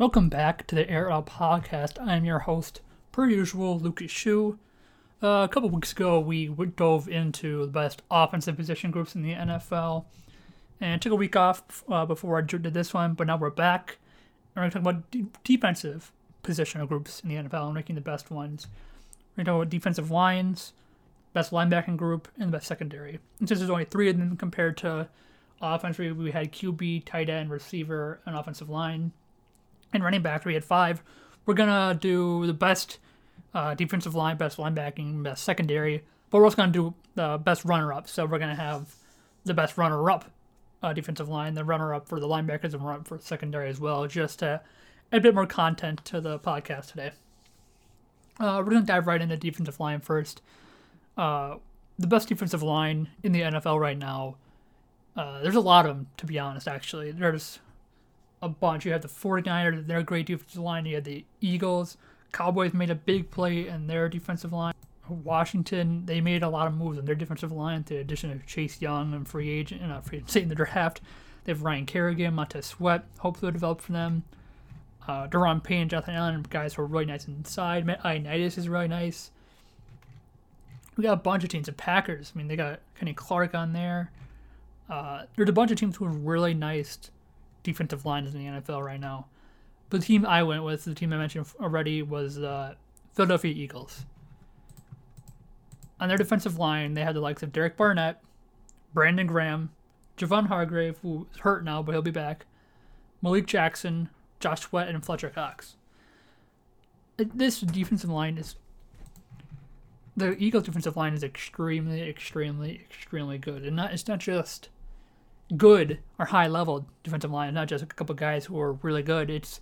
Welcome back to the Air Out Podcast. I'm your host, per usual, Lucas Schuh. Uh, a couple weeks ago, we dove into the best offensive position groups in the NFL, and took a week off uh, before I did this one. But now we're back, and we're going to talk about de- defensive positional groups in the NFL and ranking the best ones. We're going to talk about defensive lines, best linebacking group, and the best secondary. And since there's only three of them compared to offense, we had QB, tight end, receiver, and offensive line and running back, we had five. We're gonna do the best uh, defensive line, best linebacking, best secondary, but we're also gonna do the best runner-up. So we're gonna have the best runner-up uh, defensive line, the runner-up for the linebackers, and runner-up for secondary as well, just to add a bit more content to the podcast today. Uh, we're gonna dive right into defensive line first. Uh, the best defensive line in the NFL right now. Uh, there's a lot of them, to be honest. Actually, there's a bunch. You have the 49ers, their great defensive line. You had the Eagles. Cowboys made a big play in their defensive line. Washington, they made a lot of moves in their defensive line, to addition of Chase Young and free agent, not free agent, in the draft. They have Ryan Kerrigan, Montez Sweat, hopefully develop for them. Uh, Daron Payne, Jonathan Allen, guys who are really nice inside. Ioannidis is really nice. We got a bunch of teams. The Packers, I mean, they got Kenny Clark on there. Uh, there's a bunch of teams who are really nice defensive lines in the NFL right now. The team I went with, the team I mentioned already, was uh, Philadelphia Eagles. On their defensive line, they had the likes of Derek Barnett, Brandon Graham, Javon Hargrave, who's hurt now, but he'll be back, Malik Jackson, Josh Sweat, and Fletcher Cox. This defensive line is. The Eagles' defensive line is extremely, extremely, extremely good. And not, it's not just good or high level defensive line, not just a couple guys who are really good. It's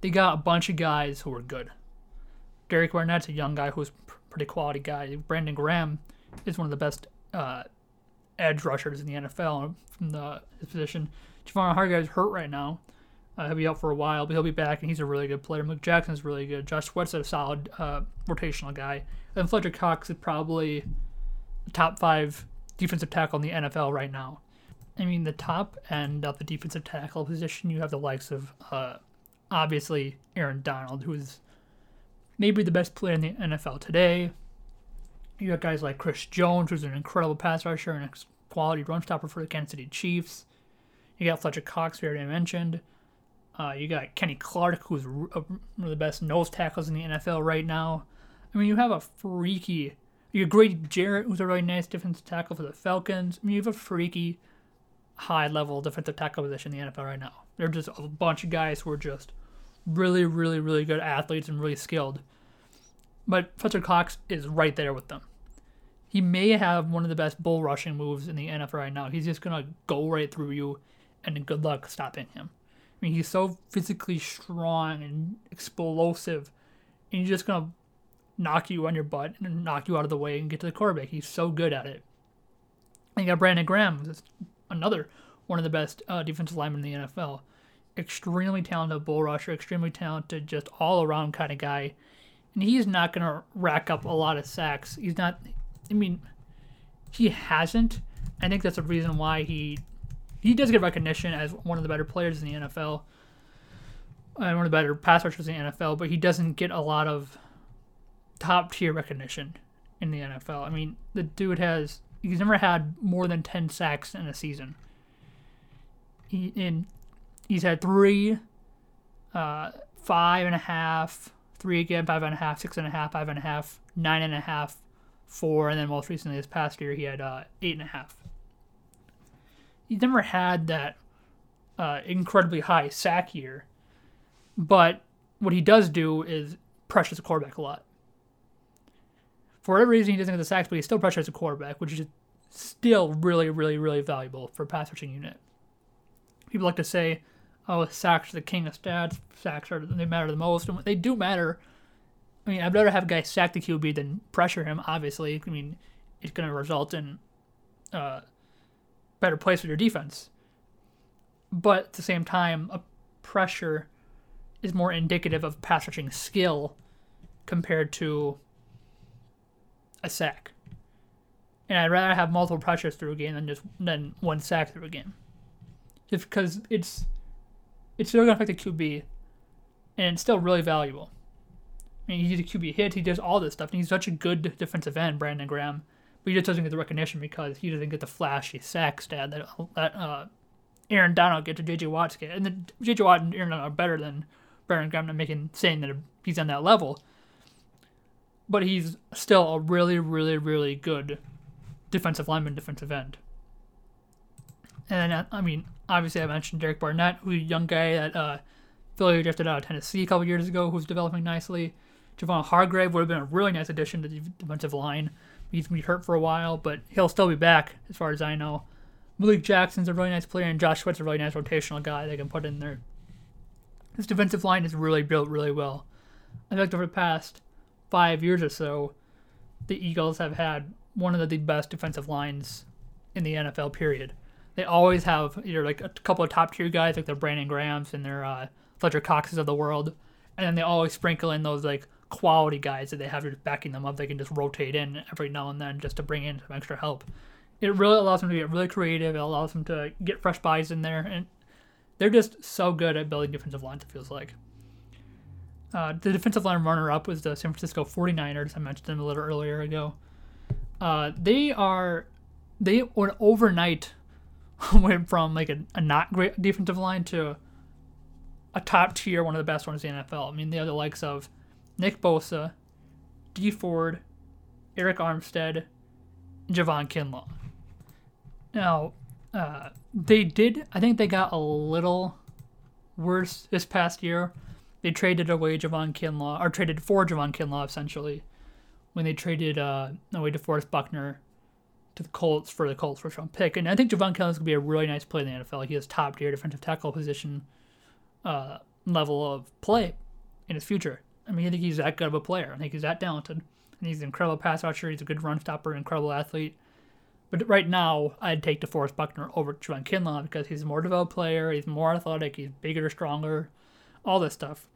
they got a bunch of guys who are good. Derek Barnett's a young guy who's pretty quality guy. Brandon Graham is one of the best uh, edge rushers in the NFL from the his position. Javon Hargrave is hurt right now. Uh, he'll be out for a while, but he'll be back, and he's a really good player. Mike Jackson's really good. Josh Sweat's is a solid uh, rotational guy. And Fletcher Cox is probably top five defensive tackle in the NFL right now. I mean, the top end of the defensive tackle position, you have the likes of uh, obviously Aaron Donald, who is maybe the best player in the NFL today. You have guys like Chris Jones, who's an incredible pass rusher and a quality run stopper for the Kansas City Chiefs. You got Fletcher Cox, we already mentioned. Uh, you got Kenny Clark, who's one of the best nose tackles in the NFL right now. I mean, you have a freaky. You have Grady Jarrett, who's a really nice defensive tackle for the Falcons. I mean, you have a freaky high level defensive tackle position in the NFL right now. They're just a bunch of guys who are just really, really, really good athletes and really skilled. But Fletcher Cox is right there with them. He may have one of the best bull rushing moves in the NFL right now. He's just gonna go right through you, and good luck stopping him. I mean, he's so physically strong and explosive, and he's just gonna knock you on your butt and knock you out of the way and get to the quarterback. He's so good at it. And you got Brandon Graham, another one of the best uh, defensive linemen in the NFL. Extremely talented bull rusher, extremely talented, just all around kind of guy. And he's not going to rack up a lot of sacks. He's not, I mean, he hasn't. I think that's the reason why he he does get recognition as one of the better players in the NFL and one of the better pass rushers in the NFL, but he doesn't get a lot of top tier recognition in the NFL. I mean, the dude has he's never had more than 10 sacks in a season. He in he's had three, uh, five and a half, three again, five and a half, six and a half, five and a half, nine and a half, four, and then most recently this past year he had uh, eight and a half. He's never had that uh, incredibly high sack year, but what he does do is pressures the quarterback a lot for whatever reason, he doesn't get the sacks, but he still pressures the quarterback, which is still really, really, really valuable for a pass rushing unit. People like to say, "Oh, sacks are the king of stats. Sacks are they matter the most," and they do matter. I mean, I'd rather have a guy sack the QB than pressure him. Obviously, I mean, it's going to result in uh, better plays for your defense. But at the same time, a pressure is more indicative of pass rushing skill compared to a sack. And I'd rather have multiple pressures through a game than just than one sack through a game. Just because it's it's still gonna affect the QB, and it's still really valuable. I mean, he's a QB hit. He does all this stuff. And he's such a good defensive end, Brandon Graham. But he just doesn't get the recognition because he doesn't get the flashy sack stat that, that uh, Aaron Donald gets to J.J. Watt's get. And the J.J. Watt and Aaron Donald are better than Brandon Graham. I'm making saying that he's on that level. But he's still a really, really, really good defensive lineman, defensive end. And uh, I mean, obviously, I mentioned Derek Barnett, who's a young guy that uh, Philly drafted out of Tennessee a couple years ago, who's developing nicely. Javon Hargrave would have been a really nice addition to the defensive line. He's going to be hurt for a while, but he'll still be back, as far as I know. Malik Jackson's a really nice player, and Josh Sweat's a really nice rotational guy they can put in there. This defensive line is really built really well. I think over the past five years or so, the Eagles have had one of the best defensive lines in the NFL. Period. They always have either like a couple of top tier guys like their Brandon Grahams and their uh, Fletcher Coxes of the world, and then they always sprinkle in those like quality guys that they have just backing them up. They can just rotate in every now and then just to bring in some extra help. It really allows them to get really creative. It allows them to get fresh buys in there, and they're just so good at building defensive lines. It feels like. Uh, the defensive line runner-up was the San Francisco 49ers. I mentioned them a little earlier ago. Uh, they are they went overnight went from like a, a, not great defensive line to a top tier, one of the best ones in the NFL. I mean, they are the likes of Nick Bosa, Dee Ford, Arik Armstead, Javon Kinlaw. Now, uh, they did, I think they got a little worse this past year. They traded away Javon Kinlaw, or traded for Javon Kinlaw essentially, when they traded uh, away DeForest Buckner to the Colts for the Colts first round pick. And I think Javon Kinlaw is going to be a really nice play in the NFL. He has top tier defensive tackle position uh, level of play in his future. I mean, I think he's that good of a player. I think he's that talented. And he's an incredible pass rusher. He's a good run stopper, incredible athlete. But right now, I'd take DeForest Buckner over Javon Kinlaw because he's a more developed player. He's more athletic. He's bigger, stronger, all this stuff.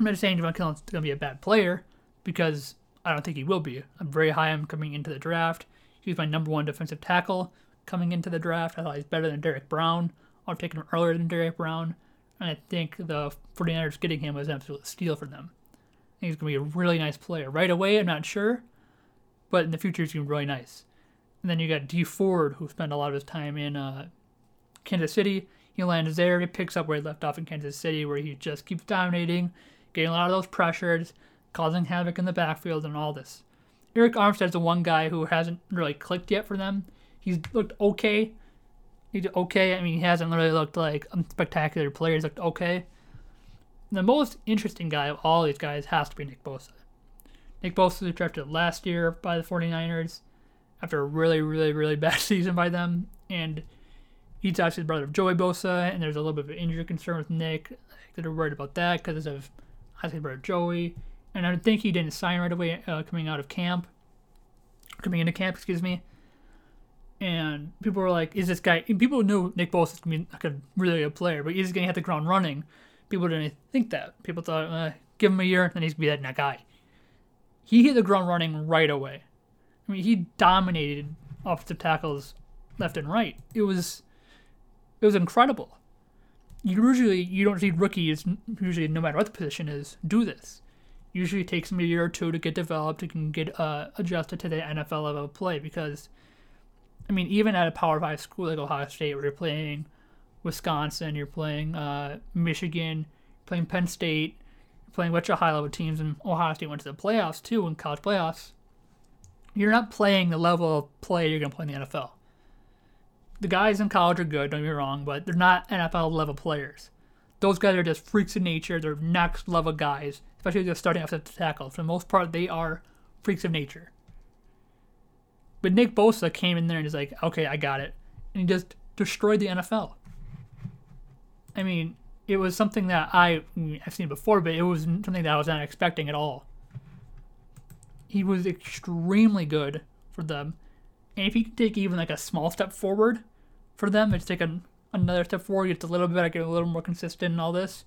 I'm not saying Javon Kinlaw's going to be a bad player because I don't think he will be. I'm very high on him coming into the draft. He's my number one defensive tackle coming into the draft. I thought he's better than Derrick Brown. I'll take him earlier than Derrick Brown. And I think the 49ers getting him was an absolute steal for them. I think he's going to be a really nice player. Right away, I'm not sure. But in the future, he's going to be really nice. And then you got Dee Ford, who spent a lot of his time in uh, Kansas City. He lands there. He picks up where he left off in Kansas City, where he just keeps dominating, getting a lot of those pressures, causing havoc in the backfield, and all this. Arik Armstead's the one guy who hasn't really clicked yet for them. He's looked okay, He's okay. I mean, he hasn't really looked like a spectacular player. He's looked okay. The most interesting guy of all these guys has to be Nick Bosa. Nick Bosa was drafted last year by the 49ers after a really, really, really bad season by them. And he's actually the brother of Joey Bosa, and there's a little bit of injury concern with Nick. they're worried about that because of his brother Joey. And I think he didn't sign right away uh, coming out of camp. Coming into camp, excuse me and people were like, "Is this guy?" people knew Nick Bosa is gonna be like a really good player, but he's gonna hit the ground running. People didn't think that. People thought, uh, "Give him a year, and he's gonna be that guy." He hit the ground running right away. I mean, he dominated offensive tackles left and right. It was, it was incredible. Usually, you don't see rookies. Usually, no matter what the position is, do this. Usually, it takes them a year or two to get developed, and get uh, adjusted to the NFL level of play because I mean, even at a Power Five school like Ohio State, where you're playing Wisconsin, you're playing uh, Michigan, you're playing Penn State, you're playing bunch of high level teams, and Ohio State went to the playoffs too in college playoffs. You're not playing the level of play you're going to play in the NFL. The guys in college are good, don't get me wrong, but they're not NFL level players. Those guys are just freaks of nature. They're next level guys, especially they're starting off at the tackle. For the most part, they are freaks of nature. But Nick Bosa came in there and he's like, okay, I got it. And he just destroyed the NFL. I mean, it was something that I, I've seen before, but it was something that I was not expecting at all. He was extremely good for them. And if he could take even like a small step forward for them, it's take a, another step forward, get a little bit better, get a little more consistent and all this.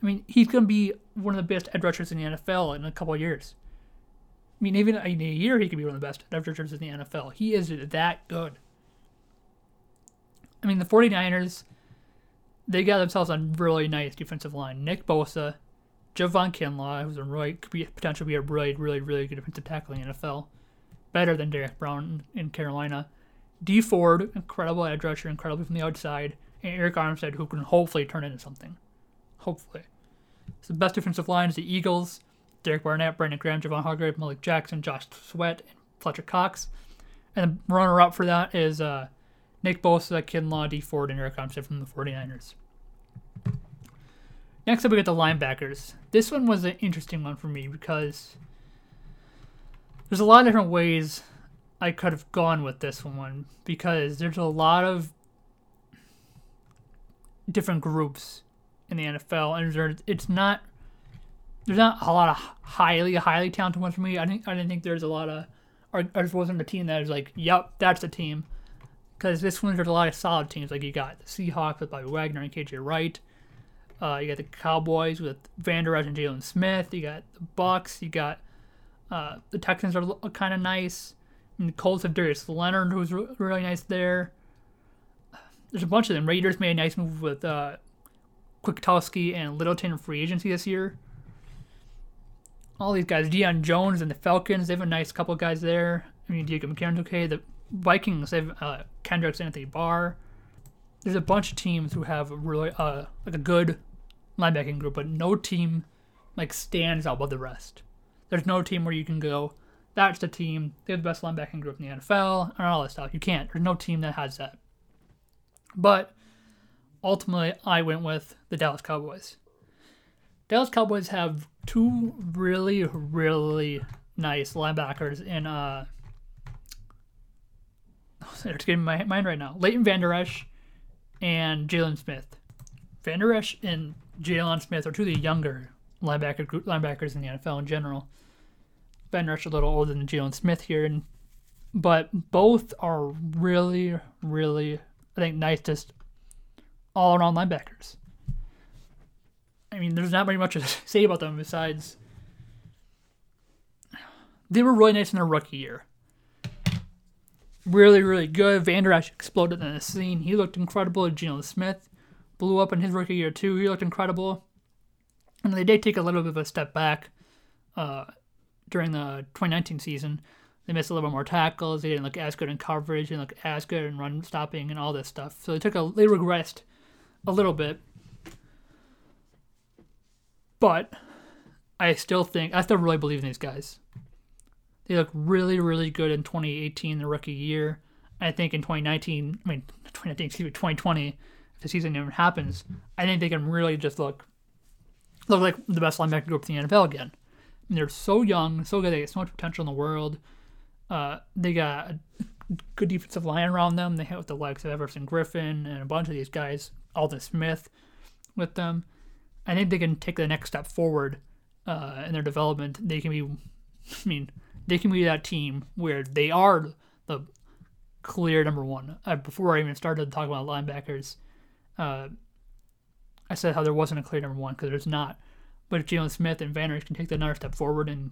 I mean, he's going to be one of the best edge rushers in the NFL in a couple of years. I mean, even in a year, he could be one of the best edge rushers in the NFL. He is that good. I mean, the 49ers, they got themselves a really nice defensive line. Nick Bosa, Javon Kinlaw, who's a really could be potentially be a really, really, really good defensive tackle in the NFL, better than Derrick Brown in Carolina. Dee Ford, incredible edge rusher, incredibly from the outside, and Arik Armstead, who can hopefully turn into something. Hopefully. So the best defensive line is the Eagles, Derek Barnett, Brandon Graham, Javon Hargrave, Malik Jackson, Josh Sweat, and Fletcher Cox. And the runner up for that is uh, Nick Bosa, Kinlaw, Dee Ford, and Arik Armstead from the 49ers. Next up, we get the linebackers. This one was an interesting one for me because there's a lot of different ways I could have gone with this one because there's a lot of different groups in the NFL, and there, it's not there's not a lot of highly highly talented ones for me. I think I didn't think there's a lot of or, or there wasn't a team that was like, yep, that's the team. Because this one there's a lot of solid teams. Like you got the Seahawks with Bobby Wagner and KJ Wright. Uh, you got the Cowboys with Vander Esch and Jaylon Smith. You got the Bucks. You got uh, the Texans are kind of nice. And Colts have Darius Leonard, who's re- really nice there. There's a bunch of them. Raiders made a nice move with uh, Kwiatkoski and Littleton in free agency this year. All these guys, Deion Jones and the Falcons, they have a nice couple guys there. I mean, Diego McCarron's okay. The Vikings, they have uh, Kendricks, Anthony Barr. There's a bunch of teams who have really uh, like a good linebacking group, but no team like stands out above the rest. There's no team where you can go, that's the team. They have the best linebacking group in the NFL and all that stuff. You can't. There's no team that has that. But ultimately, I went with the Dallas Cowboys. Dallas Cowboys have two really, really nice linebackers in uh. It's getting my mind right now. Leighton Vander Esch and Jaylon Smith. Vander Esch and Jaylon Smith are two of the younger linebacker linebackers in the NFL in general. Vander Esch a little older than Jaylon Smith here, and but both are really, really, I think, nice, just all around linebackers. I mean, there's not very much to say about them besides they were really nice in their rookie year. Really, really good. Vander Esch exploded in the scene. He looked incredible. Geno Smith blew up in his rookie year too. He looked incredible. And they did take a little bit of a step back uh, during the 2019 season. They missed a little bit more tackles. They didn't look as good in coverage. Didn't look as good in run stopping and all this stuff. So they took a they regressed a little bit. But I still think I still really believe in these guys. They look really, really good in 2018, the rookie year. I think in 2019, I mean 2019, excuse me, 2020, if the season even happens, I think they can really just look look like the best linebacker group in the NFL again. And they're so young, so good. They got so much potential in the world. Uh, they got a good defensive line around them. They have the likes of Everson Griffen and a bunch of these guys, Aldon Smith, with them. I think they can take the next step forward uh, in their development. They can be, I mean, they can be that team where they are the clear number one. Uh, before I even started talking about linebackers, uh, I said how there wasn't a clear number one because there's not. But if Jaylon Smith and Van can take that another step forward and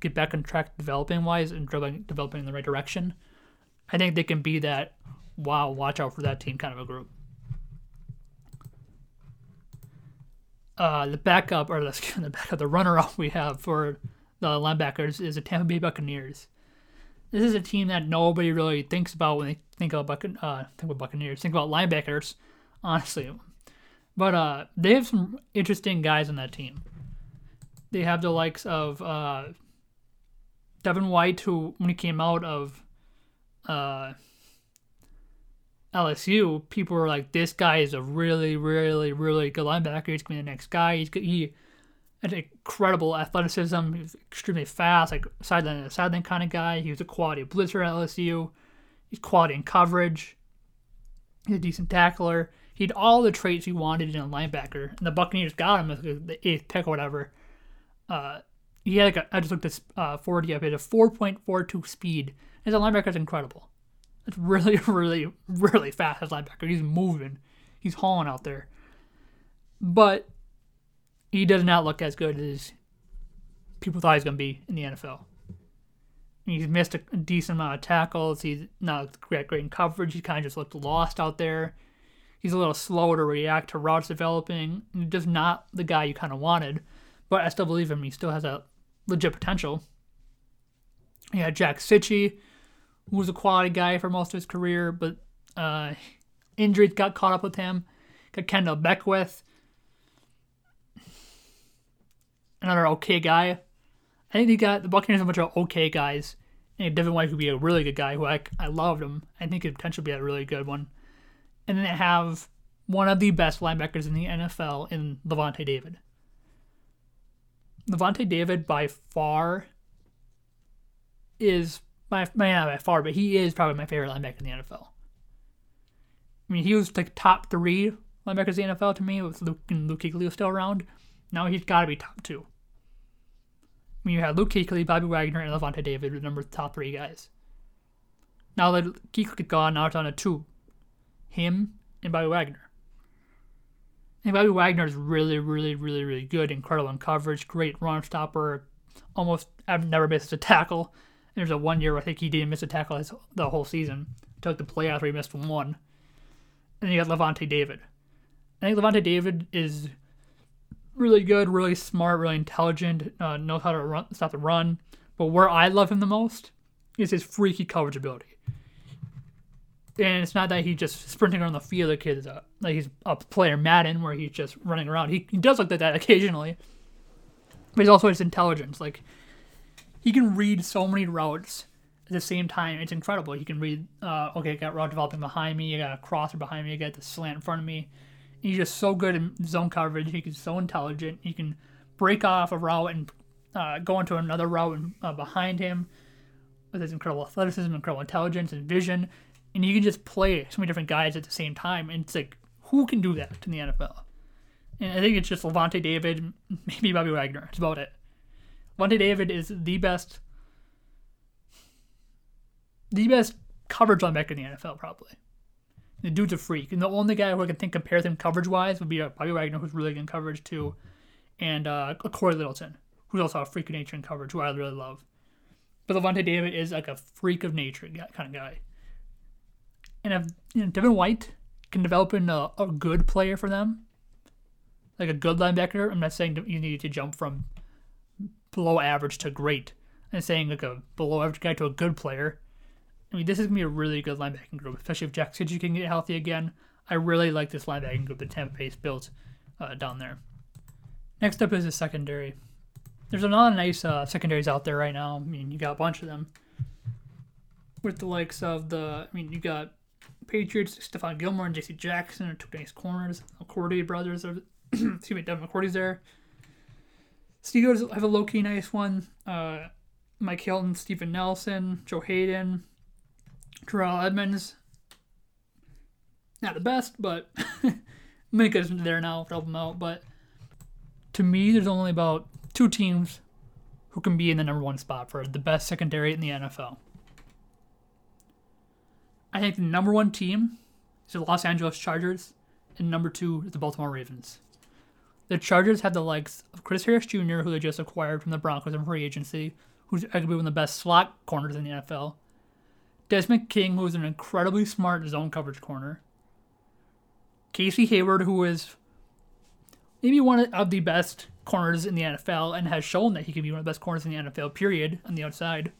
get back on track developing wise and developing in the right direction, I think they can be that wow, watch out for that team kind of a group. Uh, the backup or let's get the, the backup, the runner up we have for the linebackers is the Tampa Bay Buccaneers. This is a team that nobody really thinks about when they think about Buc- uh, think about Buccaneers, think about linebackers, honestly. But uh, they have some interesting guys on that team. They have the likes of uh, Devin White, who when he came out of uh, LSU, people were like, "This guy is a really, really, really good linebacker. He's gonna be the next guy. He's he had incredible athleticism. He was extremely fast, like sideline to sideline kind of guy. He was a quality blitzer at LSU. He's quality in coverage. He's a decent tackler. He had all the traits he wanted in a linebacker, and the Buccaneers got him as the eighth pick or whatever. Uh, he had like a, I just looked at uh, 40 up. He had a 4.42 speed. His linebacker is incredible. It's really, really, really fast as a linebacker. He's moving. He's hauling out there. But he does not look as good as people thought he was going to be in the NFL. He's missed a decent amount of tackles. He's not great, great in coverage. He kind of just looked lost out there. He's a little slow to react to routes developing. Just not the guy you kind of wanted. But I still believe him. He still has a legit potential. Yeah, Jack Cichy, who was a quality guy for most of his career, but uh, injuries got caught up with him. Got Kendell Beckwith, another okay guy. I think he got the Buccaneers a bunch of okay guys. And Devin White could be a really good guy who I, I loved him. I think could potentially be a really good one. And then they have one of the best linebackers in the NFL in Lavonte David. Lavonte David by far is my not by far, but he is probably my favorite linebacker in the NFL. I mean, he was like top three linebackers in the NFL to me with Luke and Luke Kuechly still around. Now he's got to be top two. I mean, you had Luke Kuechly, Bobby Wagner, and Lavonte David, the number top three guys. Now that Kuechly's gone, now it's on a two. Him and Bobby Wagner. And Bobby Wagner is really, really, really, really good. Incredible in coverage, great run stopper. Almost, I've never missed a tackle. There's a one year where I think he didn't miss a tackle the whole season. Took the play out where he missed one. And then you got Lavonte David. I think Lavonte David is really good, really smart, really intelligent, uh, knows how to run, stop the run. But where I love him the most is his freaky coverage ability. And it's not that he's just sprinting around the field like he's a, like he's a player Madden where he's just running around. He, he does look like that occasionally. But he's also his intelligence. Like he can read so many routes at the same time. It's incredible. He can read, uh, okay, I got route developing behind me, you got a crosser behind me, you got the slant in front of me. He's just so good in zone coverage. He's so intelligent. He can break off a route and uh, go into another route and, uh, behind him with his incredible athleticism, incredible intelligence, and vision. And you can just play so many different guys at the same time. And it's like, who can do that in the NFL? And I think it's just Lavonte David, maybe Bobby Wagner. That's about it. Lavonte David is the best, the best coverage linebacker in the NFL, probably. The dude's a freak, and the only guy who I can think compares him coverage wise would be uh, Bobby Wagner, who's really good in coverage too, and uh, Cory Littleton, who's also a freak of nature in coverage, who I really love. But Lavonte David is like a freak of nature kind of guy. And if you know, Devin White can develop into a, a good player for them, like a good linebacker, I'm not saying you need to jump from below average to great. I'm saying like a below average guy to a good player. I mean, this is to be a really good linebacking group, especially if Jack Cichy can get healthy again. I really like this linebacking group that Tampa Bay's built uh, down there. Next up is the secondary. There's a lot of nice uh, secondaries out there right now. I mean, you got a bunch of them. With the likes of the, I mean, you got Patriots, Stephon Gilmore and J.C. Jackson are two nice corners. McCourty brothers are, excuse me, Devin McCourty's there. Steelers have a low key nice one. Uh, Mike Hilton, Steven Nelson, Joe Haden, Terrell Edmunds. not the best, but Minkah's there now to help him out. But to me, there's only about two teams who can be in the number one spot for the best secondary in the NFL. I think the number one team is the Los Angeles Chargers, and number two is the Baltimore Ravens. The Chargers have the likes of Chris Harris Jr., who they just acquired from the Broncos in free agency, who's arguably one of the best slot corners in the NFL. Desmond King, who is an incredibly smart zone coverage corner. Casey Hayward, who is maybe one of the best corners in the NFL and has shown that he can be one of the best corners in the NFL, period, on the outside.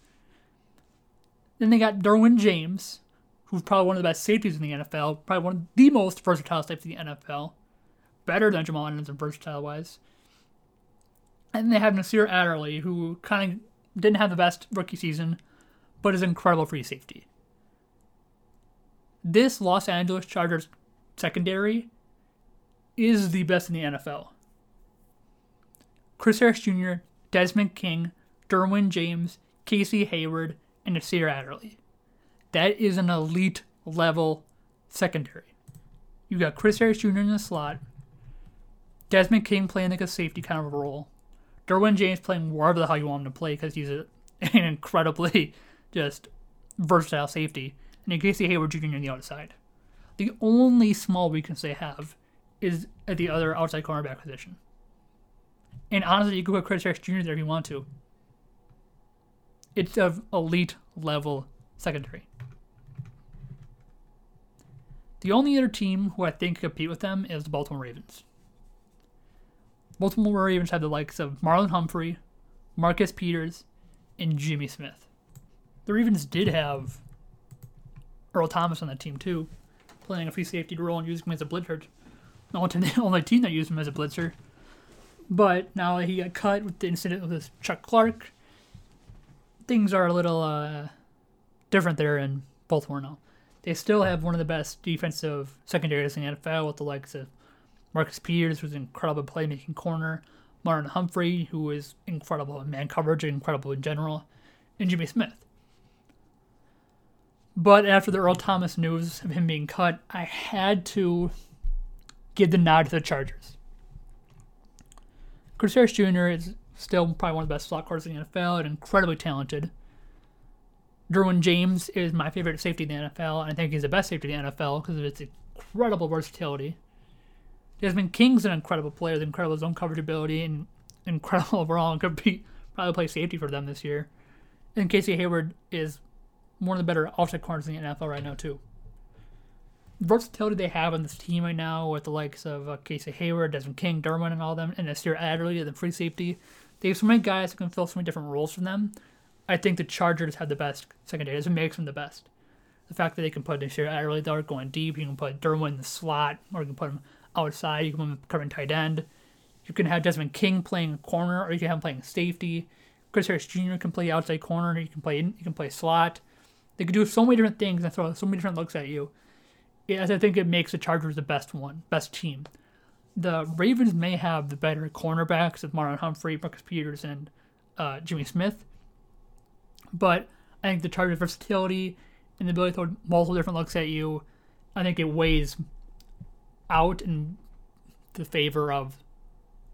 Then they got Derwin James, who's probably one of the best safeties in the NFL, probably one of the most versatile safeties in the NFL. Better than Jamal Adams and versatile wise. And they have Nasir Adderley, who kind of didn't have the best rookie season, but is incredible free safety. This Los Angeles Chargers secondary is the best in the NFL. Chris Harris Jr., Desmond King, Derwin James, Casey Hayward, and Nasir Adderley. That is an elite level secondary. You got Chris Harris Jr. in the slot, Desmond King playing like a safety kind of role, Derwin James playing wherever the hell you want him to play because he's a, an incredibly just versatile safety, and in Casey Hayward Jr. on the outside. The only small weakness they have is at the other outside cornerback position. And honestly, you could put Chris Harris Jr. there if you want to. It's of elite level secondary. The only other team who I think could compete with them is the Baltimore Ravens. Baltimore Ravens have the likes of Marlon Humphrey, Marcus Peters, and Jimmy Smith. The Ravens did have Earl Thomas on that team too, playing a free safety role and using him as a blitzer. The only, team that used him as a blitzer. But now that he got cut with the incident with Chuck Clark. Things are a little uh, different there in Baltimore now. They still have one of the best defensive secondaries in the NFL with the likes of Marcus Peters, who's an incredible playmaking corner, Marlon Humphrey, who is incredible in man coverage and incredible in general, and Jimmy Smith. But after the Earl Thomas news of him being cut, I had to give the nod to the Chargers. Chris Harris Jr. is still probably one of the best slot corners in the NFL and incredibly talented. Derwin James is my favorite safety in the NFL, and I think he's the best safety in the NFL because of its incredible versatility. Desmond King's an incredible player with incredible zone coverage ability and incredible overall and could be probably play safety for them this year. And Casey Hayward is one of the better offset corners in the NFL right now too. The versatility they have on this team right now with the likes of uh, Casey Hayward, Desmond King, Derwin, and all them, and Nasir Adderley, the free safety. They have so many guys who can fill so many different roles for them. I think the Chargers have the best secondary. What makes them the best. The fact that they can put Nasir Adderley there going deep, you can put Derwin in the slot, or you can put him outside, you can put him covering tight end. You can have Desmond King playing corner, or you can have him playing safety. Chris Harris Jr. can play outside corner. You can play you can play slot. They can do so many different things and throw so many different looks at you. As I think it makes the Chargers the best one, best team. The Ravens may have the better cornerbacks of Marlon Humphrey, Marcus Peters, and uh, Jimmy Smith. But I think the Chargers' versatility and the ability to throw multiple different looks at you, I think it weighs out in the favor of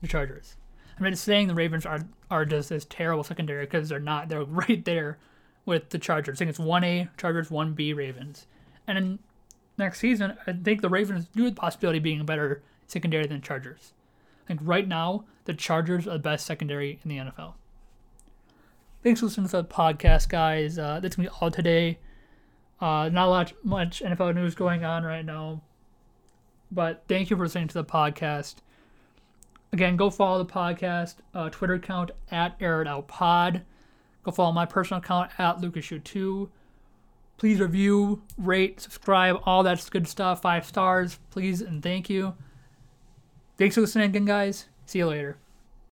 the Chargers. I'm not saying the Ravens are are just this terrible secondary because they're not. They're right there with the Chargers. I think it's 1A Chargers, 1B Ravens. And in next season, I think the Ravens do have the possibility of being a better secondary than Chargers. I think right now, the Chargers are the best secondary in the NFL. Thanks for listening to the podcast, guys. Uh, that's to be all today. Uh, not a lot much NFL news going on right now. But thank you for listening to the podcast. Again, go follow the podcast uh, Twitter account at AirItOutPod. Go follow my personal account at LucasSchuh2. Please review, rate, subscribe, all that good stuff. Five stars, please, and thank you. Thanks for listening again, guys. See you later.